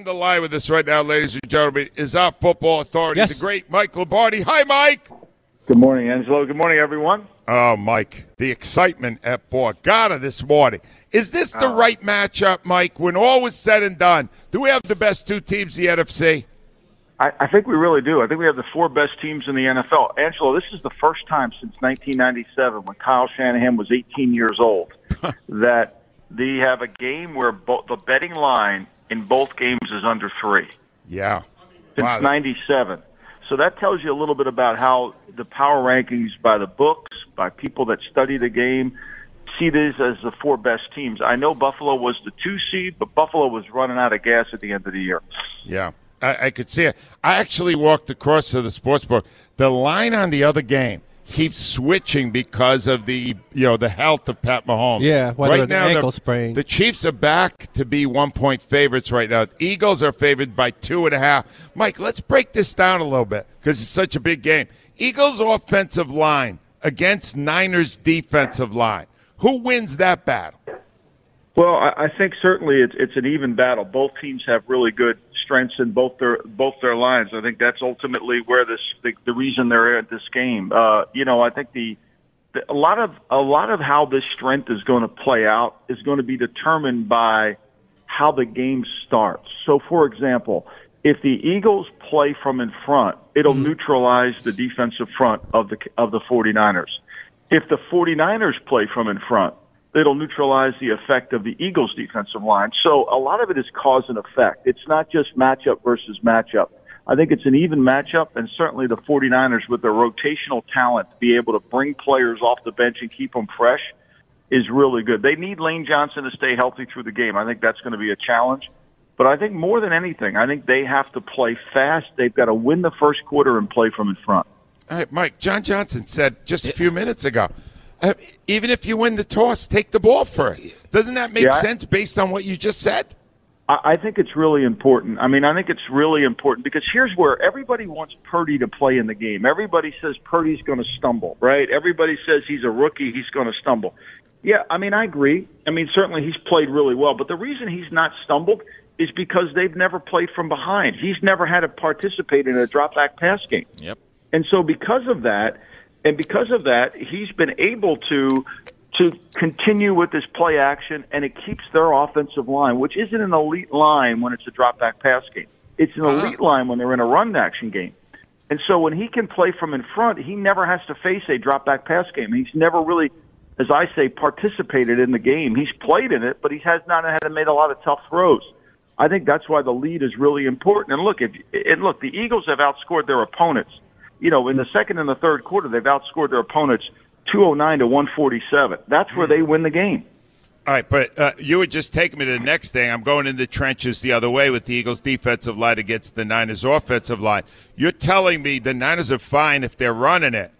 On the line with us right now, ladies and gentlemen, is our football authority, Yes. the great Mike Lombardi. Hi, Mike. Good morning, Angelo. Good morning, everyone. Oh, Mike, the excitement at Borgata this morning. Is this the ah. right matchup, Mike? When all was said and done, do we have the best two teams in the NFC? I, I think we really do. I think we have the four best teams in the NFL. Angelo, this is the first time since 1997, when Kyle Shanahan was 18 years old, that they have a game where bo- the betting line in both games is under three. Yeah. since Wow. 97. So that tells you a little bit about how the power rankings by the books, by people that study the game, see these as the four best teams. I know Buffalo was the two seed, but Buffalo was running out of gas at the end of the year. Yeah, I, I could see it. I actually walked across to the sports book. The line on the other game keeps switching because of the you know the health of Pat Mahomes. Yeah, right now ankle the, sprain. the Chiefs are back to be one point favorites right now. Eagles are favored by two and a half. Mike, let's break this down a little bit because it's such a big game. Eagles offensive line against Niners defensive line. Who wins that battle? Well, I, I think certainly it's it's an even battle. Both teams have really good strengths in both their both their lines. I think that's ultimately where this the, the reason they're at this game. Uh, you know, I think the, the a lot of a lot of how this strength is going to play out is going to be determined by how the game starts. So, for example, if the Eagles play from in front, it'll neutralize the defensive front of the of the 49ers. If the 49ers play from in front, it'll neutralize the effect of the Eagles defensive line. So a lot of it is cause and effect. It's not just matchup versus matchup. I think it's an even matchup, and certainly the 49ers with their rotational talent to be able to bring players off the bench and keep them fresh is really good. They need Lane Johnson to stay healthy through the game. I think that's going to be a challenge. But I think more than anything, I think they have to play fast. They've got to win the first quarter and play from in front. All right, Mike, John Johnson said just a few minutes ago, uh, even if you win the toss, take the ball first. Doesn't that make Yeah, sense based on what you just said? I I think it's really important. I mean, I think it's really important because here's where everybody wants Purdy to play in the game. Everybody says Purdy's going to stumble, right? Everybody says he's a rookie, he's going to stumble. Yeah, I mean, I agree. I mean, certainly he's played really well, but the reason he's not stumbled is because they've never played from behind. He's never had to participate in a drop back pass game. Yep. And so because of that, and because of that, he's been able to to continue with this play action, and it keeps their offensive line, which isn't an elite line when it's a drop back pass game. It's an uh-huh. elite line when they're in a run action game. And so when he can play from in front, he never has to face a drop back pass game. He's never really, as I say, participated in the game. He's played in it, but he has not had to make a lot of tough throws. I think that's why the lead is really important. And look, if and look, the Eagles have outscored their opponents. You know, in the second and the third quarter, they've outscored their opponents 209 to 147. That's where they win the game. All right, but uh, you would just take me to the next thing. I'm going in the trenches the other way with the Eagles' defensive line against the Niners' offensive line. You're telling me the Niners are fine if they're running it.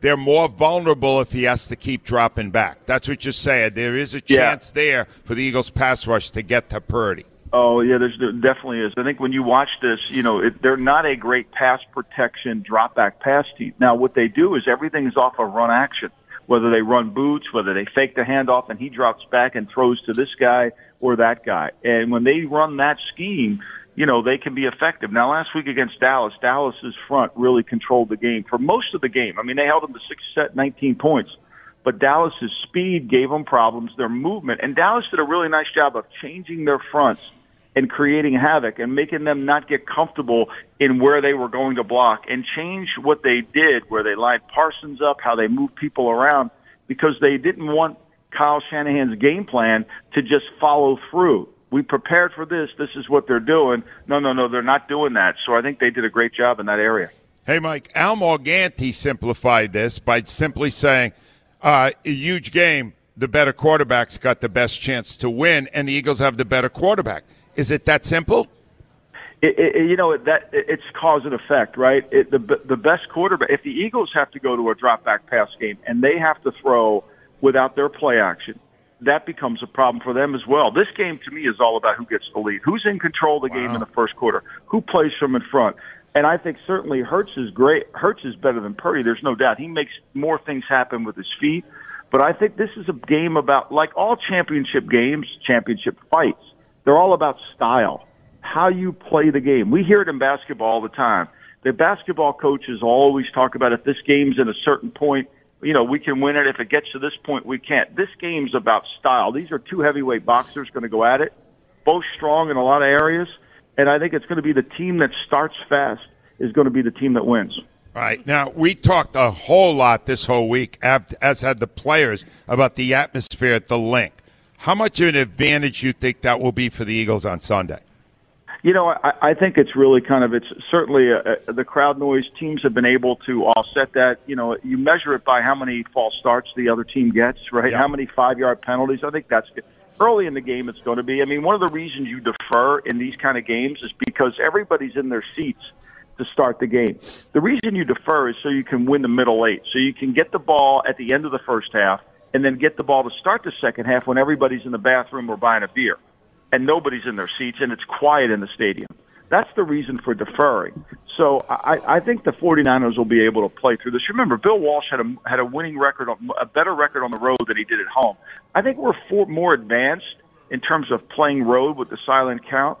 They're more vulnerable if he has to keep dropping back. That's what you're saying. There is a Yeah. chance there for the Eagles' pass rush to get to Purdy. Oh yeah, there's there definitely is. I think when you watch this, you know it, they're not a great pass protection drop back pass team. Now what they do is everything is off of run action. Whether they run boots, whether they fake the handoff and he drops back and throws to this guy or that guy. And when they run that scheme, you know they can be effective. Now last week against Dallas, Dallas's front really controlled the game for most of the game. I mean they held them to six set 19 points but Dallas's speed gave them problems, their movement, and Dallas did a really nice job of changing their fronts and creating havoc and making them not get comfortable in where they were going to block and change what they did, where they lined Parsons up, how they moved people around, because they didn't want Kyle Shanahan's game plan to just follow through. We prepared for this. This is what they're doing. No, no, no, they're not doing that. So I think they did a great job in that area. Hey, Mike, Al Morganti simplified this by simply saying, uh, a huge game, the better quarterback's got the best chance to win, and the Eagles have the better quarterback. Is it that simple? it, it, you know that it's cause and effect, right? It, the the best quarterback. If the Eagles have to go to a drop back pass game and they have to throw without their play action, that becomes a problem for them as well. This game to me is all about who gets the lead, who's in control of the wow. game in the first quarter, who plays from in front. And I think certainly Hurts is great. Hurts is better than Purdy. There's no doubt. He makes more things happen with his feet. But I think this is a game about, like all championship games, championship fights, they're all about style how you play the game. We hear it in basketball all the time. The basketball coaches always talk about if this game's at a certain point, you know, we can win it. If it gets to this point, we can't. This game's about style. These are two heavyweight boxers going to go at it, both strong in a lot of areas. And I think it's going to be the team that starts fast is going to be the team that wins. All right. Now, we talked a whole lot this whole week, as had the players, about the atmosphere at the Linc. How much of an advantage you think that will be for the Eagles on Sunday? You know, I, I think it's really kind of it's certainly a, a, the crowd noise. Teams have been able to offset that. You know, you measure it by how many false starts the other team gets, right? Yeah. How many five yard penalties. I think that's good. early in the game. It's going to be. I mean, one of the reasons you defer in these kind of games is because everybody's in their seats to start the game. The reason you defer is so you can win the middle eight, so you can get the ball at the end of the first half, and then get the ball to start the second half when everybody's in the bathroom or buying a beer and nobody's in their seats and it's quiet in the stadium. That's the reason for deferring. So I, I think the 49ers will be able to play through this. Remember, Bill Walsh had a had a winning record, a better record on the road than he did at home. I think we're for, more advanced in terms of playing road with the silent count.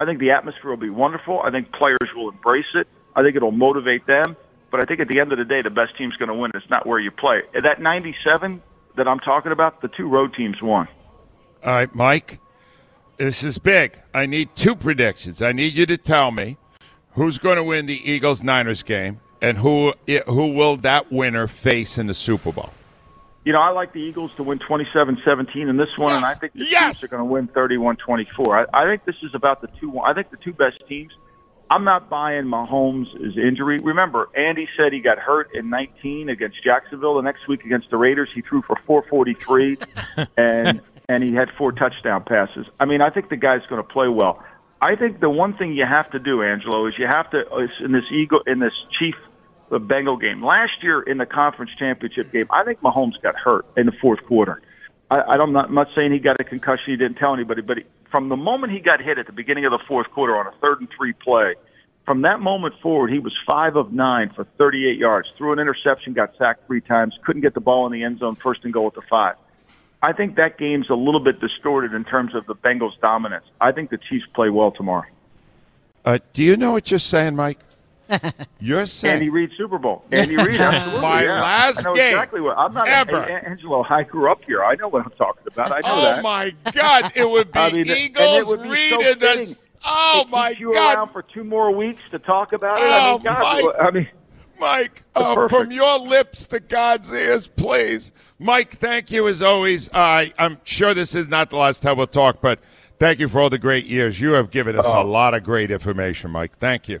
I think the atmosphere will be wonderful. I think players will embrace it. I think it'll motivate them. But I think at the end of the day, the best team's going to win. It's not where you play. That 97 that I'm talking about, the two road teams won. All right, Mike. This is big. I need two predictions. I need you to tell me who's going to win the Eagles Niners game and who who will that winner face in the Super Bowl. You know, I like the Eagles to win 27-17 in this one, yes. and I think the yes. Chiefs are going to win 31-24. I, I think this is about the two. I think the two best teams. I'm not buying Mahomes' injury. Remember, Andy said he got hurt in 19 against Jacksonville. The next week against the Raiders, he threw for 443, and and he had four touchdown passes. I mean, I think the guy's going to play well. I think the one thing you have to do, Angelo, is you have to in this ego in this Chief the Bengal game last year in the conference championship game. I think Mahomes got hurt in the fourth quarter. I, I don't, I'm not saying he got a concussion. He didn't tell anybody, but he, from the moment he got hit at the beginning of the fourth quarter on a third and three play, from that moment forward, he was five of nine for 38 yards, threw an interception, got sacked three times, couldn't get the ball in the end zone, first and goal at the five. I think that game's a little bit distorted in terms of the Bengals' dominance. I think the Chiefs play well tomorrow. Uh, do you know what you're saying, Mike? You're saying Andy Reid Super Bowl. Andy Reid, absolutely. My yeah. last I know game. Exactly what I'm not ever. A, Angelo. I grew up here. I know what I'm talking about. I know oh that. Oh my God! It would be I mean, Eagles Reid so in the. Oh my you God! Around for two more weeks to talk about it. Oh I mean, God, my. I mean. Mike, uh, from your lips to God's ears, please. Mike, thank you as always. Uh, I'm sure this is not the last time we'll talk, but thank you for all the great years. You have given us a lot of great information, Mike. Thank you.